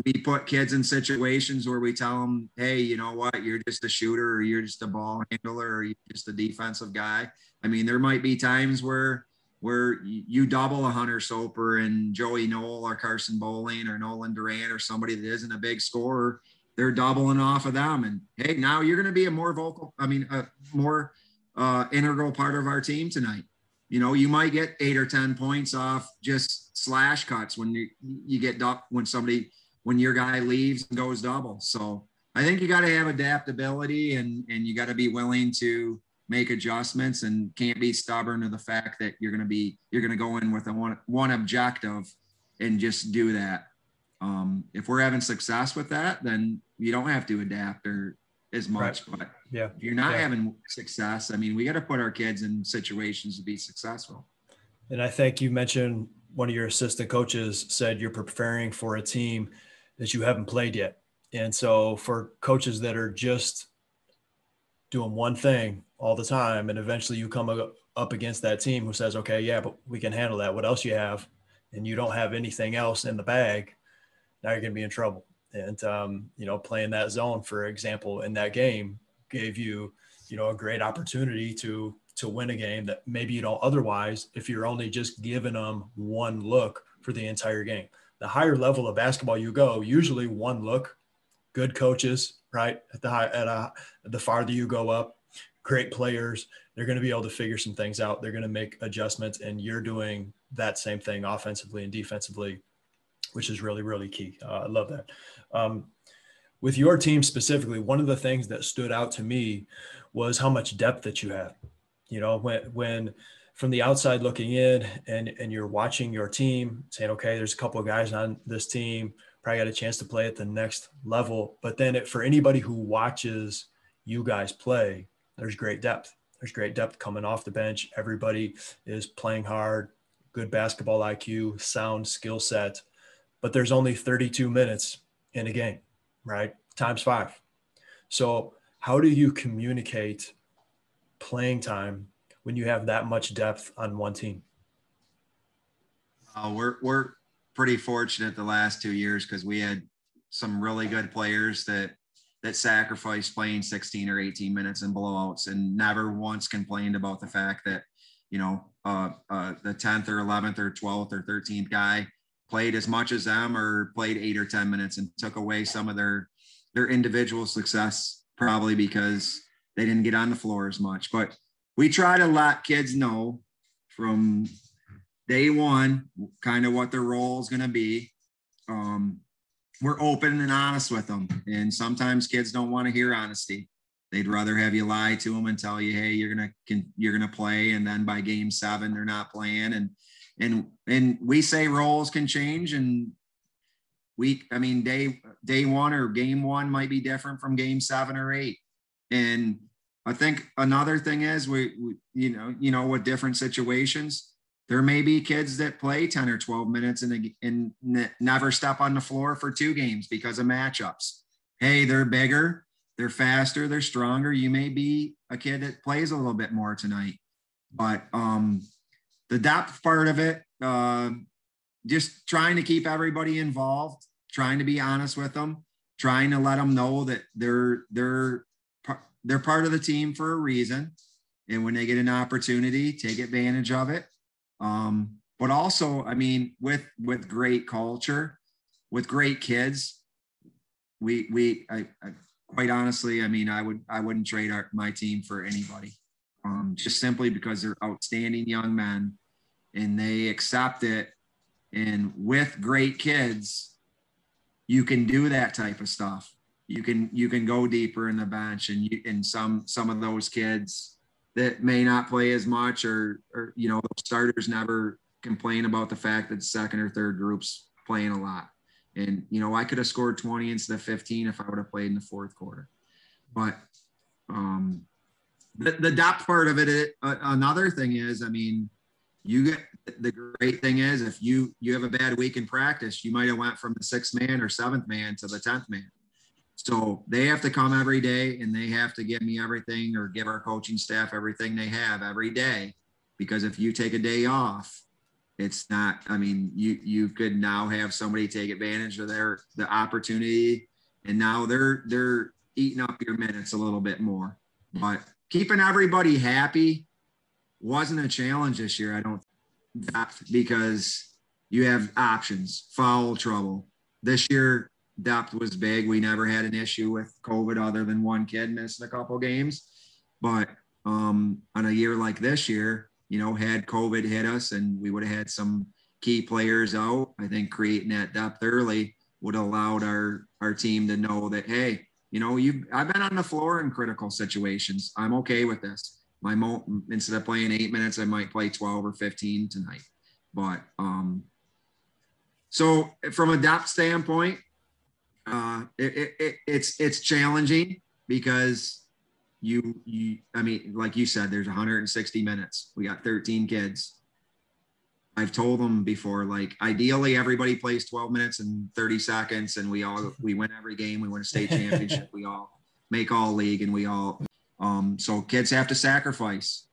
we put kids in situations where we tell them, hey, you know what, you're just a shooter or you're just a ball handler or you're just a defensive guy. I mean, there might be times where, where you double a Hunter Soper and Joey Noel or Carson Bowling or Nolan Durant or somebody that isn't a big scorer, they're doubling off of them. And hey, now you're going to be a more vocal, I mean, a more uh, integral part of our team tonight you know, you might get eight or 10 points off just slash cuts when you, you get when somebody, when your guy leaves and goes double. So I think you got to have adaptability and, and you got to be willing to make adjustments and can't be stubborn to the fact that you're going to be, you're going to go in with a one, one objective and just do that. Um, if we're having success with that, then you don't have to adapt or, as much. Right. But yeah, if you're not yeah. having success, I mean, we got to put our kids in situations to be successful. And I think you mentioned one of your assistant coaches said you're preparing for a team that you haven't played yet. And so for coaches that are just doing one thing all the time, and eventually you come up against that team who says, okay, yeah, but we can handle that. What else you have? And you don't have anything else in the bag. Now you're going to be in trouble. And, um, you know, playing that zone, for example, in that game gave you, you know, a great opportunity to, to win a game that maybe you don't otherwise if you're only just giving them one look for the entire game. The higher level of basketball you go, usually one look, good coaches, right? At the high, at a, the farther you go up, great players, they're going to be able to figure some things out. They're going to make adjustments, and you're doing that same thing offensively and defensively, which is really, really key. Uh, I love that. Um, with your team specifically, one of the things that stood out to me was how much depth that you have. You know, when when from the outside looking in and and you're watching your team saying, okay, there's a couple of guys on this team probably got a chance to play at the next level. But then it, for anybody who watches you guys play, there's great depth. There's great depth coming off the bench. Everybody is playing hard, good basketball IQ, sound skill set. But there's only 32 minutes in a game, right? Times five. So, how do you communicate playing time when you have that much depth on one team? Uh, we're we're pretty fortunate the last two years because we had some really good players that that sacrificed playing 16 or 18 minutes in blowouts and never once complained about the fact that you know uh, uh, the 10th or 11th or 12th or 13th guy played as much as them or played eight or 10 minutes and took away some of their their individual success probably because they didn't get on the floor as much. But we try to let kids know from day one kind of what their role is going to be. Um, we're open and honest with them and sometimes kids don't want to hear honesty. They'd rather have you lie to them and tell you hey you're gonna you're gonna play and then by game seven they're not playing and and and we say roles can change and week i mean day day one or game one might be different from game seven or eight. And i think another thing is we, we you know you know with different situations there may be kids that play 10 or 12 minutes and, and never step on the floor for two games because of matchups. Hey they're bigger they're faster they're stronger. You may be a kid that plays a little bit more tonight. But um the depth part of it, uh, just trying to keep everybody involved, trying to be honest with them, trying to let them know that they're they're they're part of the team for a reason, and when they get an opportunity, take advantage of it. Um, but also, I mean, with with great culture, with great kids, we we I, I quite honestly, I mean, I would I wouldn't trade our, my team for anybody um, just simply because they're outstanding young men and they accept it. And with great kids, you can do that type of stuff. You can you can go deeper in the bench, and you and some some of those kids that may not play as much, or or you know, starters never complain about the fact that second or third groups playing a lot. And you know, I could have scored 20 instead of 15 if I would have played in the fourth quarter. But um, the, the depth part of it, it uh, another thing is, I mean, you get the great thing is if you you have a bad week in practice, you might have went from the sixth man or seventh man to the tenth man. So they have to come every day and they have to give me everything or give our coaching staff everything they have every day. Because if you take a day off, it's not, I mean, you you could now have somebody take advantage of their the opportunity and now they're they're eating up your minutes a little bit more. But keeping everybody happy wasn't a challenge this year. I don't depth because you have options, foul trouble. This year, depth was big. We never had an issue with COVID other than one kid missing a couple games. But um, on a year like this year, you know, had COVID hit us and we would have had some key players out, I think creating that depth early would have allowed our our team to know that hey, you know, you I've been on the floor in critical situations. I'm okay with this. My mo instead of playing eight minutes, I might play 12 or 15 tonight. But um so from a depth standpoint, uh it, it, it it's it's challenging because you you I mean, like you said, there's 160 minutes. We got 13 kids. I've told them before, like ideally everybody plays 12 minutes and 30 seconds, and we all we win every game. We win a state championship. we all make all league, and we all. Um, so kids have to sacrifice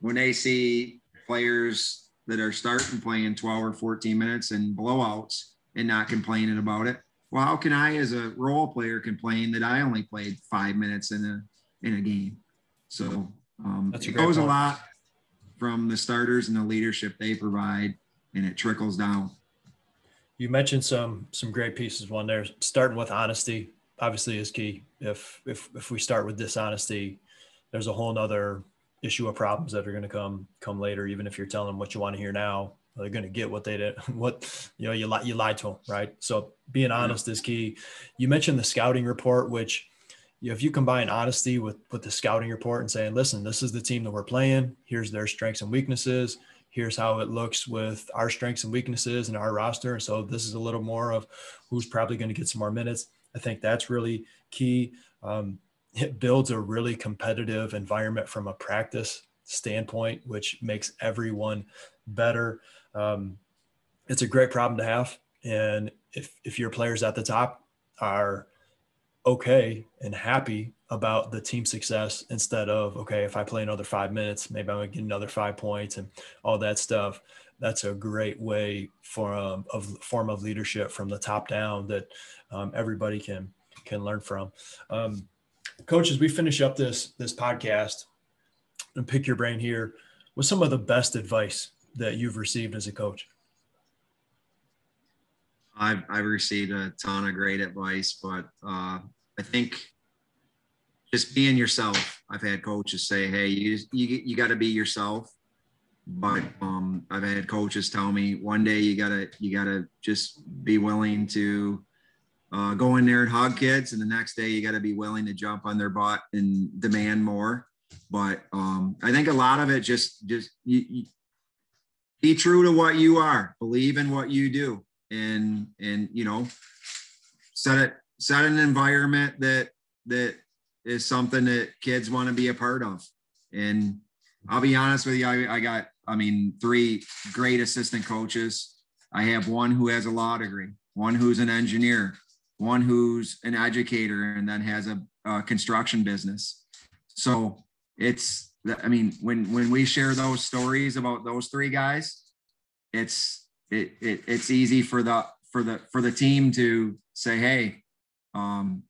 when they see players that are starting playing 12 or 14 minutes and blowouts and not complaining about it. Well, how can I, as a role player, complain that I only played five minutes in a in a game. So um, it goes point. a lot from the starters and the leadership they provide, and it trickles down. You mentioned some some great pieces. One there, starting with honesty, obviously is key. If if if we start with dishonesty, there's a whole nother issue of problems that are going to come come later. Even if you're telling them what you want to hear now, they're going to get what they did. What you know, you lied you lied to them, right? So being honest is key. You mentioned the scouting report, which if you combine honesty with with the scouting report and saying, listen, this is the team that we're playing. Here's their strengths and weaknesses. Here's how it looks with our strengths and weaknesses and our roster. So this is a little more of who's probably going to get some more minutes. I think that's really key. Um, it builds a really competitive environment from a practice standpoint, which makes everyone better. Um, it's a great problem to have. And if, if your players at the top are okay and happy about the team success instead of okay if i play another five minutes maybe i'm gonna get another five points and all that stuff. That's a great way for um, of form of leadership from the top down that um, everybody can can learn from. Um, coaches we finish up this this podcast and pick your brain here with some of the best advice that you've received as a coach. I've, I've received a ton of great advice, but uh, I think just being yourself. I've had coaches say, "Hey, you you, you got to be yourself," but um, I've had coaches tell me one day you gotta you gotta just be willing to uh, go in there and hug kids, and the next day you got to be willing to jump on their butt and demand more. But um, I think a lot of it just just you, you be true to what you are, believe in what you do and and you know set it set an environment that that is something that kids want to be a part of? And i'll be honest with you I, I got i mean three great assistant coaches. I have one who has a law degree one who's an engineer one who's an educator and then has a, a construction business. So it's i mean when when we share those stories about those three guys it's it, it it's easy for the for the for the team to say, hey, um,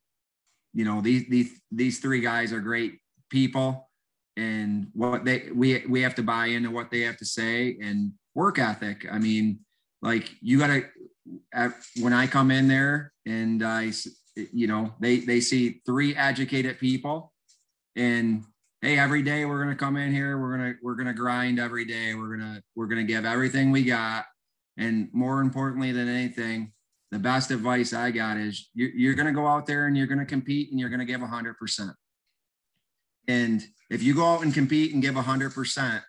you know these these these three guys are great people, and what they we we have to buy into what they have to say and work ethic. I mean, like you gotta when I come in there and I you know they they see three educated people and hey every day we're to come in here we're to we're to grind every day we're to we're to give everything we got and more importantly than anything, the best advice I got is you're, you're going to go out there and you're going to compete and you're going to give 100%. And if you go out and compete and give 100%,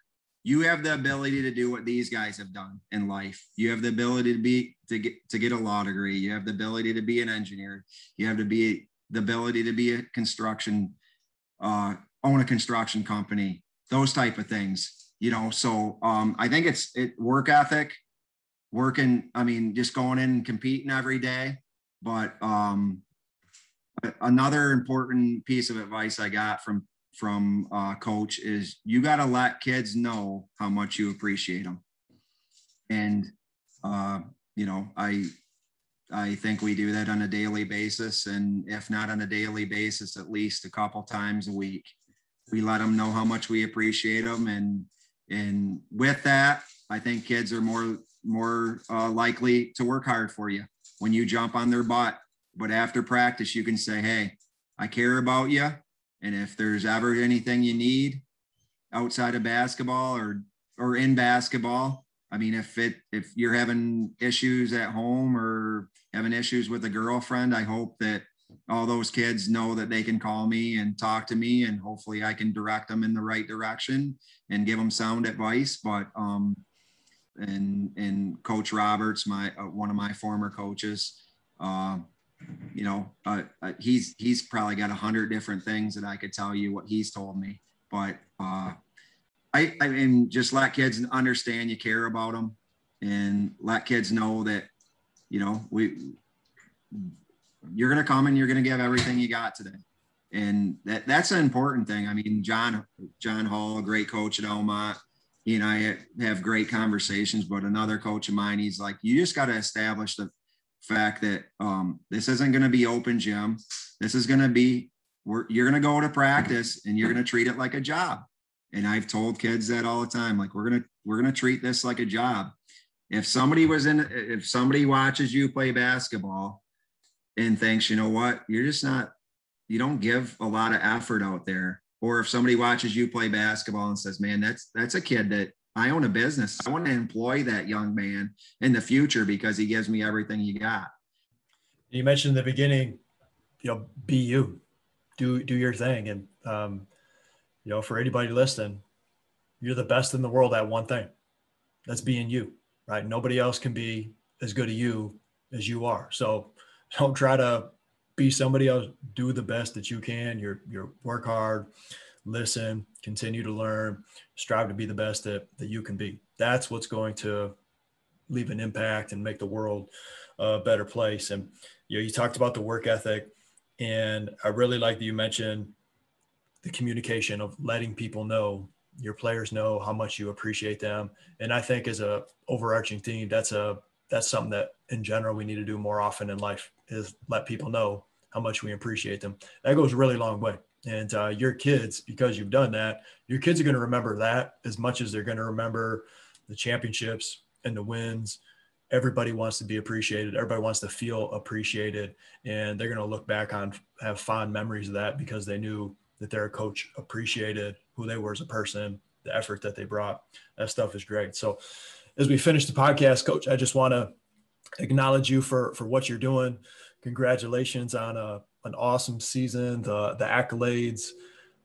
you have the ability to do what these guys have done in life. You have the ability to be to get to get a law degree. You have the ability to be an engineer. You have to be the ability to be a construction uh, own a construction company. Those type of things, you know. So um, I think it's it work ethic working, I mean, just going in and competing every day. But um, another important piece of advice I got from from uh, coach is you got to let kids know how much you appreciate them. And uh, you know, I I think we do that on a daily basis, and if not on a daily basis, at least a couple times a week. We let them know how much we appreciate them, and and with that, I think kids are more more uh, likely to work hard for you when you jump on their butt. But after practice, you can say, Hey, I care about you. And if there's ever anything you need outside of basketball or, or in basketball, I mean, if it, if you're having issues at home or having issues with a girlfriend, I hope that all those kids know that they can call me and talk to me and hopefully I can direct them in the right direction and give them sound advice. But, um, and and Coach Roberts, my uh, one of my former coaches, uh, you know, uh, uh, he's he's probably got a hundred different things that I could tell you what he's told me. But uh, I I mean, just let kids understand you care about them, and let kids know that you know we you're gonna come and you're gonna give everything you got today. And that, that's an important thing. I mean, John John Hall, a great coach at Almont, he and I have great conversations. But another coach of mine, he's like, you just got to establish the fact that um, this isn't going to be open gym. This is going to be we're, you're going to go to practice and you're going to treat it like a job. And I've told kids that all the time. Like we're gonna we're gonna treat this like a job. If somebody was in, if somebody watches you play basketball and thinks, you know what, you're just not, you don't give a lot of effort out there. Or if somebody watches you play basketball and says, man, that's that's a kid that I own a business. I want to employ that young man in the future because he gives me everything he got. You mentioned in the beginning, you know, be you, do do your thing, and um, you know, for anybody listening, you're the best in the world at one thing. That's being you, right? Nobody else can be as good at you as you are. So don't try to be somebody else. Do the best that you can. You're work hard, listen, continue to learn, strive to be the best that, that you can be. That's what's going to leave an impact and make the world a better place. And you know, you talked about the work ethic, and I really like that you mentioned the communication of letting people know your players know how much you appreciate them. And I think as a overarching theme, that's a that's something that in general we need to do more often in life is let people know how much we appreciate them. That goes a really long way. And uh, your kids, because you've done that, your kids are going to remember that as much as they're going to remember the championships and the wins. Everybody wants to be appreciated. Everybody wants to feel appreciated. And they're going to look back on, have fond memories of that because they knew that their coach appreciated who they were as a person, the effort that they brought. That stuff is great. So, as we finish the podcast, coach, I just want to acknowledge you for, for what you're doing. Congratulations on a an awesome season. The the accolades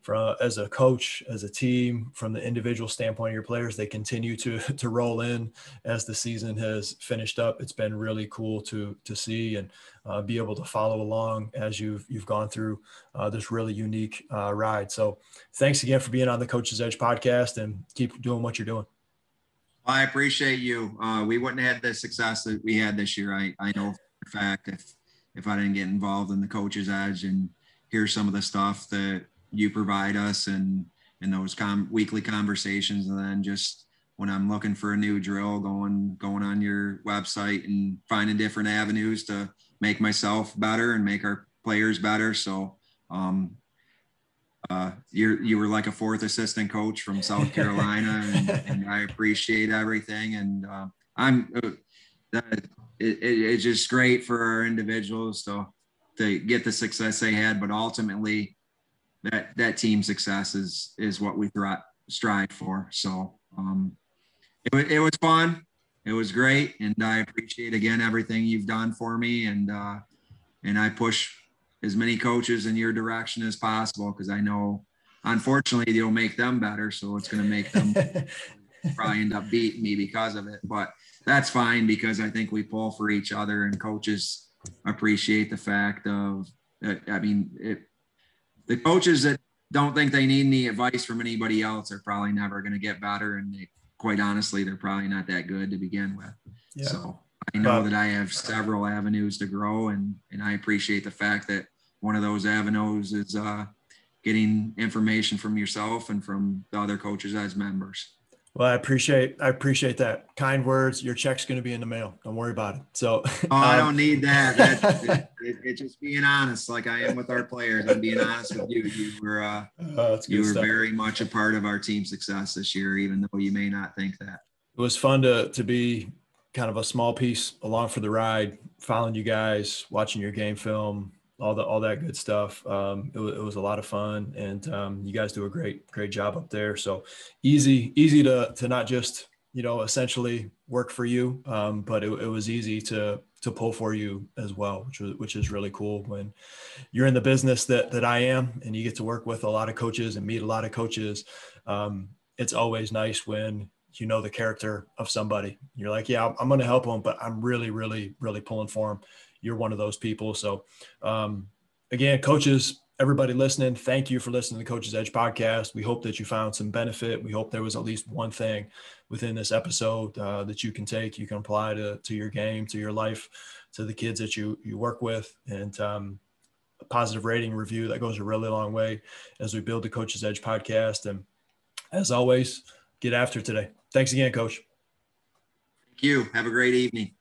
from as a coach, as a team, from the individual standpoint of your players, they continue to to roll in as the season has finished up. It's been really cool to to see and uh, be able to follow along as you've you've gone through uh, this really unique uh, ride. So, thanks again for being on the Coach's Edge podcast and keep doing what you're doing. I appreciate you. Uh, we wouldn't have had the success that we had this year. I I know for a fact if if I didn't get involved in the coach's edge and hear some of the stuff that you provide us and in those com- weekly conversations and then just when I'm looking for a new drill going going on your website and finding different avenues to make myself better and make our players better so um, uh, you you were like a fourth assistant coach from South Carolina, and, and I appreciate everything. And uh, I'm uh, that it, it, it's just great for our individuals to to get the success they had, but ultimately that that team success is is what we strive for. So um, it, it was fun. It was great, and I appreciate again everything you've done for me, and uh, and I push as many coaches in your direction as possible because I know, unfortunately, you'll make them better. So it's going to make them probably end up beating me because of it. But that's fine because I think we pull for each other and coaches appreciate the fact of I mean it, the coaches that don't think they need any advice from anybody else are probably never going to get better and they, quite honestly they're probably not that good to begin with. Yeah. So I know that I have several avenues to grow and and I appreciate the fact that one of those avenues is uh, getting information from yourself and from the other coaches as members. Well, I appreciate I appreciate that kind words. Your check's going to be in the mail. Don't worry about it. So, oh, um, I don't need that. that it, it, it, just being honest, like I am with our players. I'm being honest with you. You were uh, oh, you were stuff. very much a part of our team success this year, even though you may not think that. It was fun to to be kind of a small piece along for the ride, following you guys, watching your game film, all the all that good stuff. Um, it, was, it was a lot of fun, and um, you guys do a great great job up there. So easy easy to to not just you know essentially work for you, um, but it, it was easy to to pull for you as well, which was which is really cool when you're in the business that that I am, and you get to work with a lot of coaches and meet a lot of coaches. Um, it's always nice when you know the character of somebody. You're like, yeah, I'm going to help them, but I'm really, really, really pulling for them you're one of those people. So, um, again, coaches, everybody listening, thank you for listening to the Coach's Edge podcast. We hope that you found some benefit. We hope there was at least one thing within this episode uh, that you can take, you can apply to, to your game, to your life, to the kids that you, you work with. And, um, a positive rating review that goes a really long way as we build the Coach's Edge podcast. And as always, get after today. Thanks again, Coach. Thank you. Have a great evening.